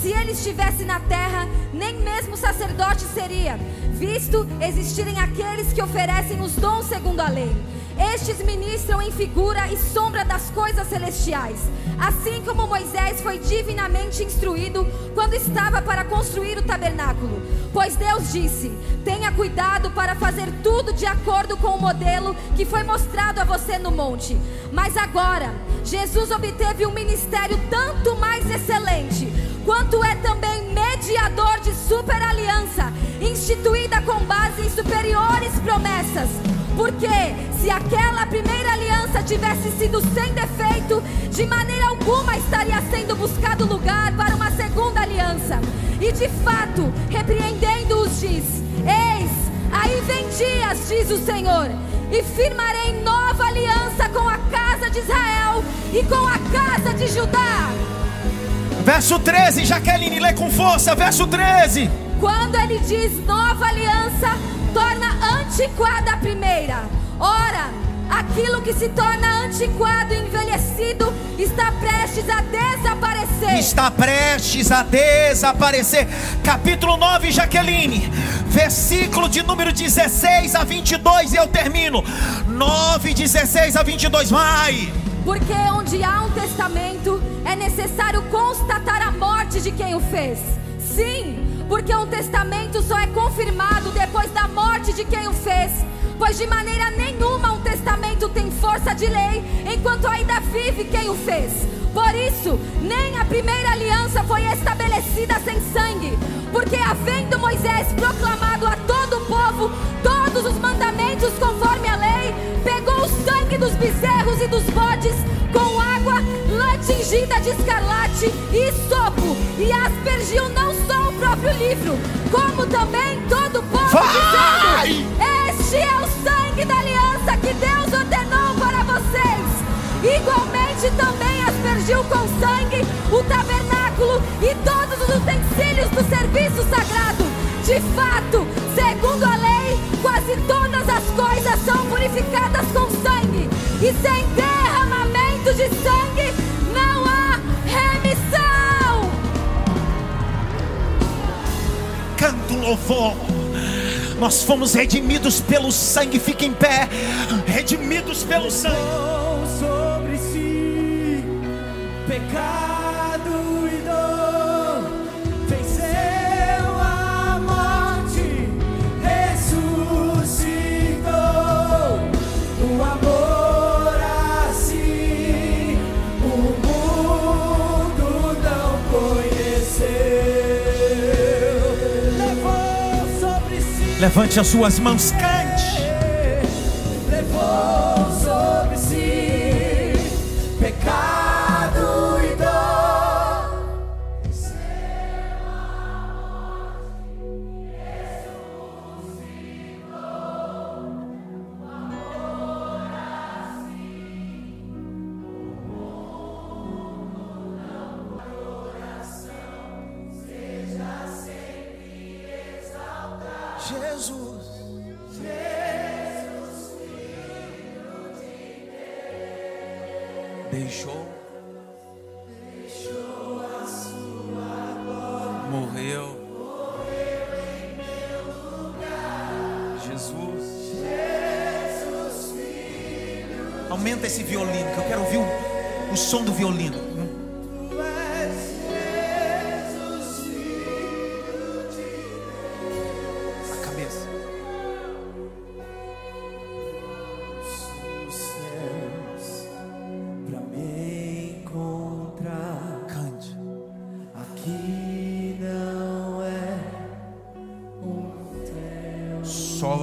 Speaker 2: Se ele estivesse na terra, nem mesmo sacerdote seria, visto existirem aqueles que oferecem os dons segundo a lei. Estes ministram em figura e sombra das coisas celestiais, assim como Moisés foi divinamente instruído quando estava para construir o tabernáculo. Pois Deus disse: Tenha cuidado para fazer tudo de acordo com o modelo que foi mostrado a você no monte. Mas agora, Jesus obteve um ministério tanto mais excelente, quanto é também mediador de super aliança, instituída com base em superiores promessas. Porque se aquela primeira aliança tivesse sido sem defeito, de maneira alguma estaria sendo buscado lugar para uma segunda aliança. E de fato, repreendendo-os, diz: Eis, aí vem dias, diz o Senhor, e firmarei nova aliança com a casa de Israel e com a casa de Judá.
Speaker 1: Verso 13, Jaqueline, lê com força, verso 13.
Speaker 2: Quando ele diz nova aliança, torna antiquada a primeira. Ora, aquilo que se torna antiquado e envelhecido está prestes a desaparecer.
Speaker 1: Está prestes a desaparecer. Capítulo 9, Jaqueline, versículo de número 16 a 22, e eu termino. 9, 16 a 22, vai.
Speaker 2: Porque onde há um testamento, é necessário constatar a morte de quem o fez. Sim, porque um testamento só é confirmado depois da morte de quem o fez. Pois de maneira nenhuma um testamento tem força de lei enquanto ainda vive quem o fez. Por isso, nem a primeira aliança foi estabelecida sem sangue, porque havendo Moisés proclamado a todo o povo todos os mandamentos conforme a lei, pegou o sangue dos bezerros e dos bodes com água lã tingida de escarlate e sopo e aspergiu não só o próprio livro, como também todo o povo
Speaker 1: Vai!
Speaker 2: dizendo: Este é o sangue da aliança que Deus ordenou para vocês. Igualmente também aspergiu com sangue o tabernáculo e todos os utensílios do serviço sagrado. De fato, segundo a lei, quase todas as coisas são purificadas com sangue, e sem derramamento de sangue não há remissão.
Speaker 1: Canto louvor. Nós fomos redimidos pelo sangue, fica em pé. Redimidos pelo sangue.
Speaker 3: sobre si pecado
Speaker 1: Levante as suas mãos.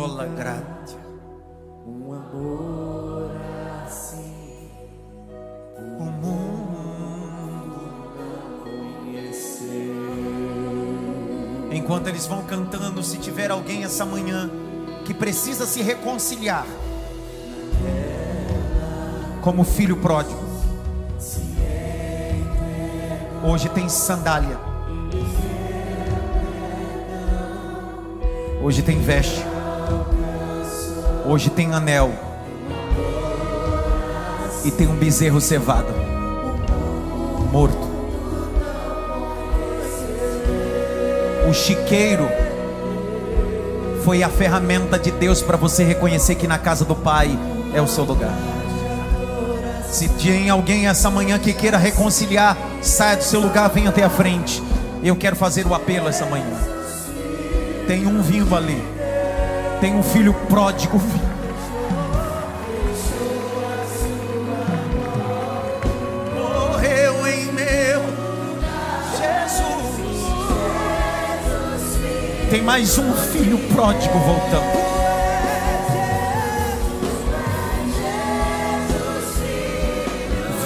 Speaker 1: Sola gratia.
Speaker 3: um amor assim
Speaker 1: O mundo.
Speaker 3: conheceu.
Speaker 1: Enquanto eles vão cantando, se tiver alguém essa manhã que precisa se reconciliar, como filho pródigo, hoje tem sandália, hoje tem veste, hoje tem anel, e tem um bezerro cevado, morto. O chiqueiro foi a ferramenta de Deus para você reconhecer que na casa do Pai é o seu lugar. Se tem alguém essa manhã que queira reconciliar, saia do seu lugar, venha até a frente. Eu quero fazer o apelo essa manhã. Tem um vivo ali. Tem um filho pródigo vivo. Tem mais um filho pródigo voltando.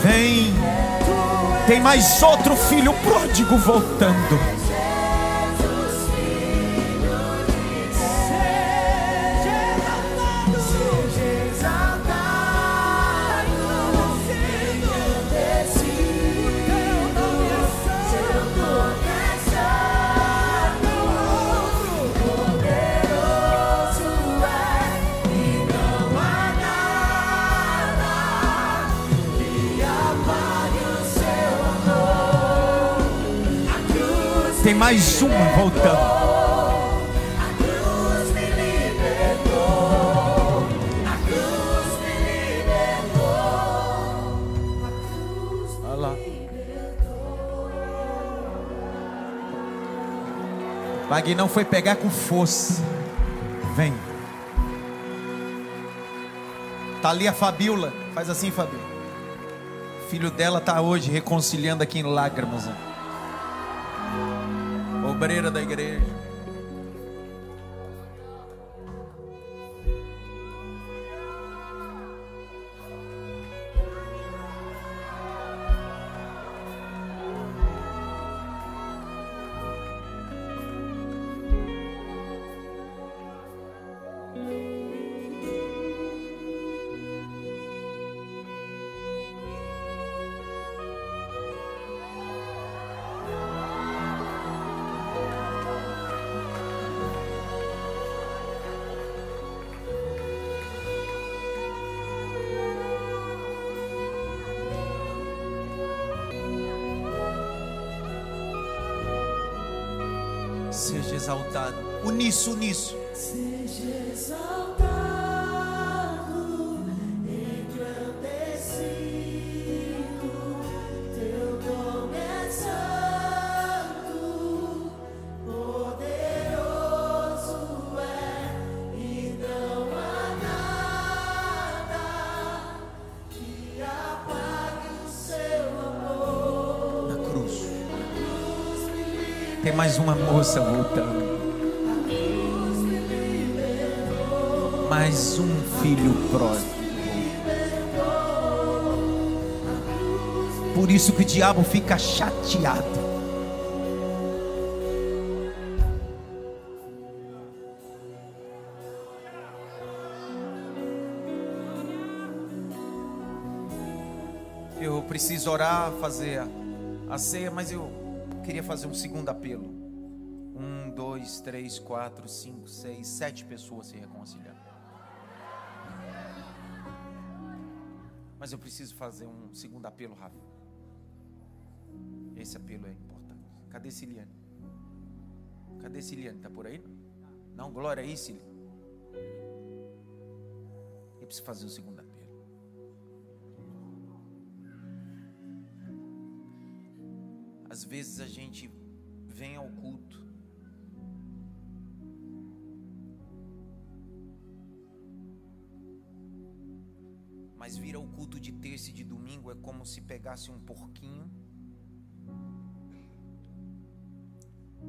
Speaker 1: Vem. Tem mais outro filho pródigo voltando. Tem mais um voltando. Magnão foi pegar com força. Vem. Tá ali a Fabiola. Faz assim, Fabiola. Filho dela tá hoje reconciliando aqui em lágrimas. Obreira da igreja. Exaltado,
Speaker 3: engrandecido, teu nome é santo, poderoso é, e não há nada que apague o seu amor.
Speaker 1: Na cruz. Tem mais uma moça voltando. Mais um filho pródigo. Por isso que o diabo fica chateado. Eu preciso orar, fazer a, ceia, mas eu queria fazer um segundo apelo. Um, dois, três, quatro, cinco, seis, sete pessoas se reconciliando. Mas eu preciso fazer um segundo apelo rápido. Esse apelo é importante. Cadê Ciliane? Cadê Ciliane? Tá por aí? Não, glória aí, Ciliane. Eu preciso fazer o segundo apelo. Às vezes a gente vem ao culto mas vir ao culto de terça e de domingo é como se pegasse um porquinho,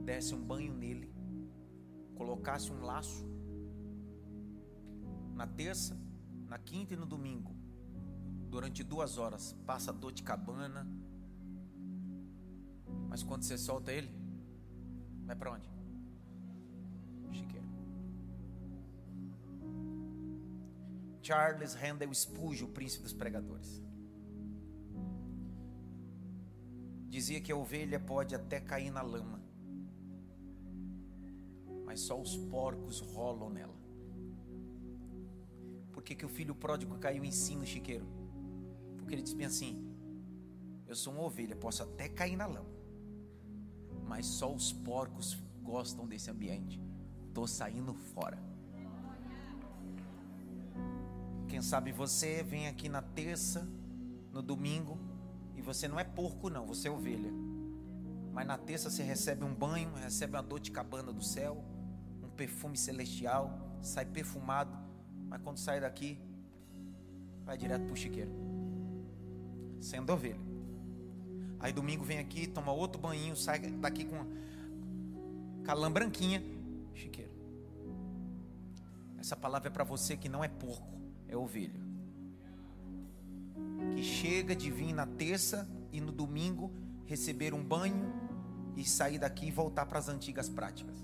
Speaker 1: desse um banho nele, colocasse um laço na terça, na quinta e no domingo, durante duas horas, passa dor de cabana, mas quando você solta ele, vai para onde? Chiqueiro. Charles Handel Spurgeon, o príncipe dos pregadores, dizia que a ovelha pode até cair na lama, mas só os porcos rolam nela. Por que, que o filho pródigo caiu em si no chiqueiro? Porque ele disse bem assim: Eu sou uma ovelha, posso até cair na lama, mas só os porcos gostam desse ambiente. Tô saindo fora. Quem sabe você vem aqui na terça, no domingo, e você não é porco, não, você é ovelha. Mas na terça você recebe um banho, recebe uma dor de cabana do céu, um perfume celestial, sai perfumado, mas quando sai daqui, vai direto pro chiqueiro, sendo ovelha. Aí domingo vem aqui, toma outro banho, sai daqui com com a lã branquinha, chiqueiro. Essa palavra é para você que não é porco, é ovelha. Que chega de vir na terça e no domingo receber um banho e sair daqui e voltar para as antigas práticas.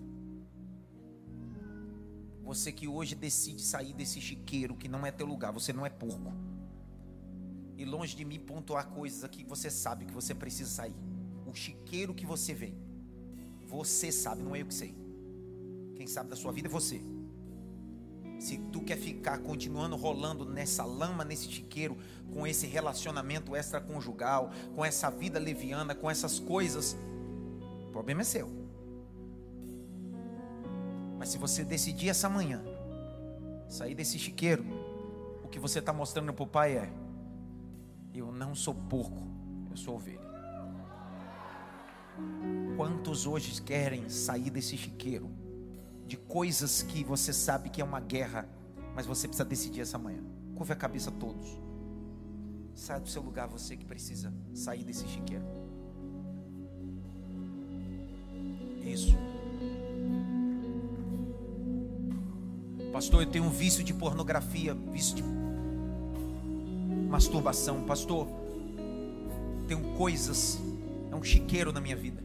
Speaker 1: Você que hoje decide sair desse chiqueiro que não é teu lugar, você não é porco. E longe de mim pontuar coisas aqui que você sabe que você precisa sair. O chiqueiro que você vem. Você sabe, não é eu que sei. Quem sabe da sua vida é você. Se tu quer ficar continuando rolando nessa lama, nesse chiqueiro, com esse relacionamento extraconjugal, com essa vida leviana, com essas coisas, o problema é seu. Mas se você decidir essa manhã sair desse chiqueiro, o que você está mostrando para o pai é: eu não sou porco, eu sou ovelha. Quantos hoje querem sair desse chiqueiro? De coisas que você sabe que é uma guerra, mas você precisa decidir essa manhã. Curve a cabeça todos. Sai do seu lugar, você que precisa sair desse chiqueiro. Isso. Pastor, eu tenho um vício de pornografia, vício de masturbação. Pastor, tenho coisas, é um chiqueiro na minha vida.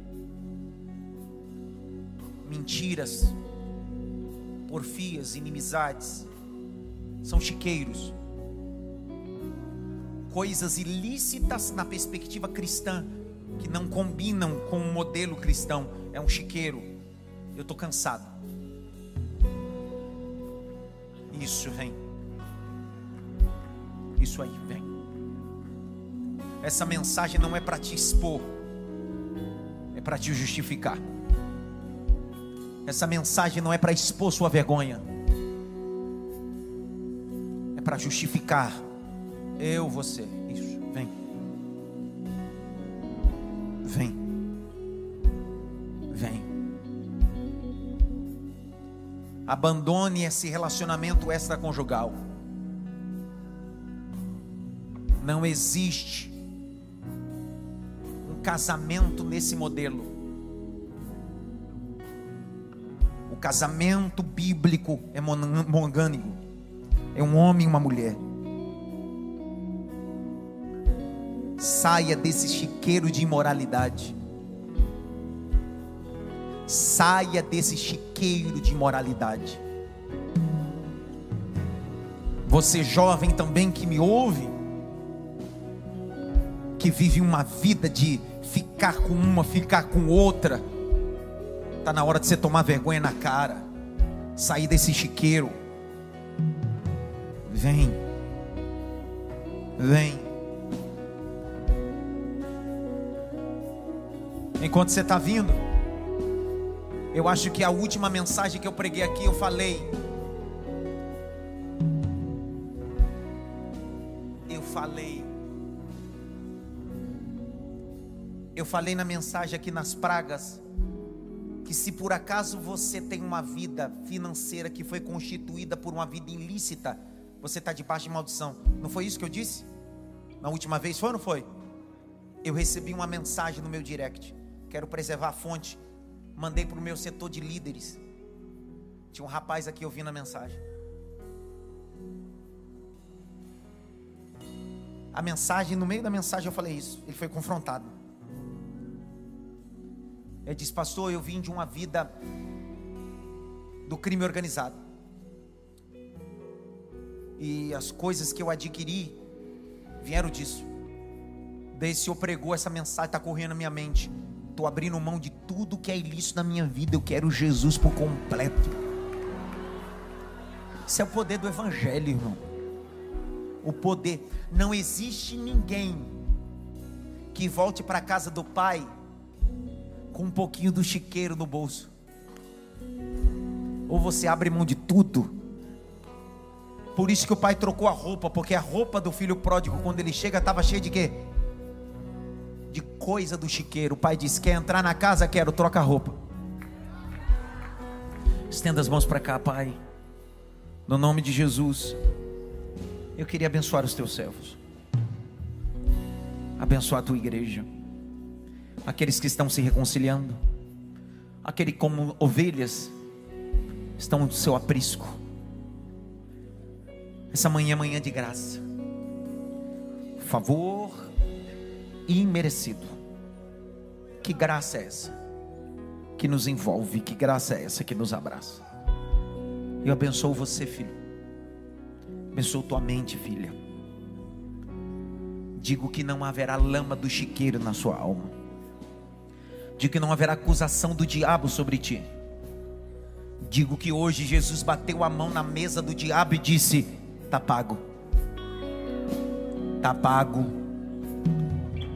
Speaker 1: Mentiras, porfias, inimizades, são chiqueiros. Coisas ilícitas na perspectiva cristã, que não combinam com o modelo cristão, é um chiqueiro. Eu estou cansado. Isso vem. Isso aí vem. Essa mensagem não é para te expor, é para te justificar. Essa mensagem não é para expor sua vergonha, é para justificar. Eu, você, isso, vem. Vem. Vem. Abandone esse relacionamento extraconjugal. Não existe um casamento nesse modelo. O casamento bíblico é monogâmico. É um homem e uma mulher. Saia desse chiqueiro de imoralidade. Saia desse chiqueiro de imoralidade. Você jovem também que me ouve, que vive uma vida de ficar com uma, ficar com outra. Está na hora de você tomar vergonha na cara, sair desse chiqueiro. Vem, vem. Enquanto você está vindo, eu acho que a última mensagem que eu preguei aqui, eu falei. Eu falei. Eu falei na mensagem aqui nas pragas. Se por acaso você tem uma vida financeira que foi constituída por uma vida ilícita, você está debaixo de maldição. Não foi isso que eu disse? Na última vez foi ou não foi? Eu recebi uma mensagem no meu direct. Quero preservar a fonte. Mandei para o meu setor de líderes. Tinha um rapaz aqui ouvindo a mensagem. A mensagem, no meio da mensagem eu falei isso. Ele foi confrontado. Ele disse, pastor, eu vim de uma vida do crime organizado. E as coisas que eu adquiri vieram disso. Daí Senhor pregou essa mensagem, está correndo na minha mente. Estou abrindo mão de tudo que é ilícito na minha vida. Eu quero Jesus por completo. Isso é o poder do Evangelho, irmão. O poder. Não existe ninguém que volte para a casa do Pai com um pouquinho do chiqueiro no bolso. Ou você abre mão de tudo. Por isso que o pai trocou a roupa, porque a roupa do filho pródigo, quando ele chega, estava cheia de quê? de coisa do chiqueiro. O pai disse: Quer entrar na casa? Quero, troca a roupa. Estenda as mãos para cá, Pai. No nome de Jesus. Eu queria abençoar os teus servos. Abençoar a tua igreja. Aqueles que estão se reconciliando. Aquele como ovelhas estão no seu aprisco. Essa manhã é manhã de graça. Favor imerecido. Que graça é essa que nos envolve? Que graça é essa que nos abraça? Eu abençoo você, filho. Abençoo tua mente, filha. Digo que não haverá lama do chiqueiro na sua alma. Digo que não haverá acusação do diabo sobre ti. Digo que hoje Jesus bateu a mão na mesa do diabo e disse: Tá pago. Tá pago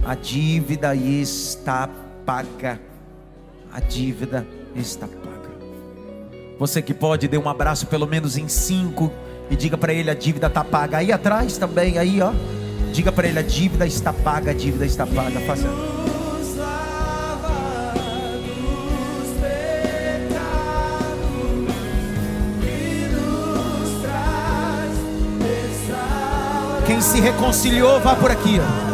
Speaker 1: a dívida está paga. A dívida está paga. Você que pode, dê um abraço pelo menos em cinco e diga para ele: a dívida está paga. Aí atrás também, aí ó. Diga para ele: a dívida está paga, a dívida está paga. Faça. Se reconciliou, vá por aqui. ó.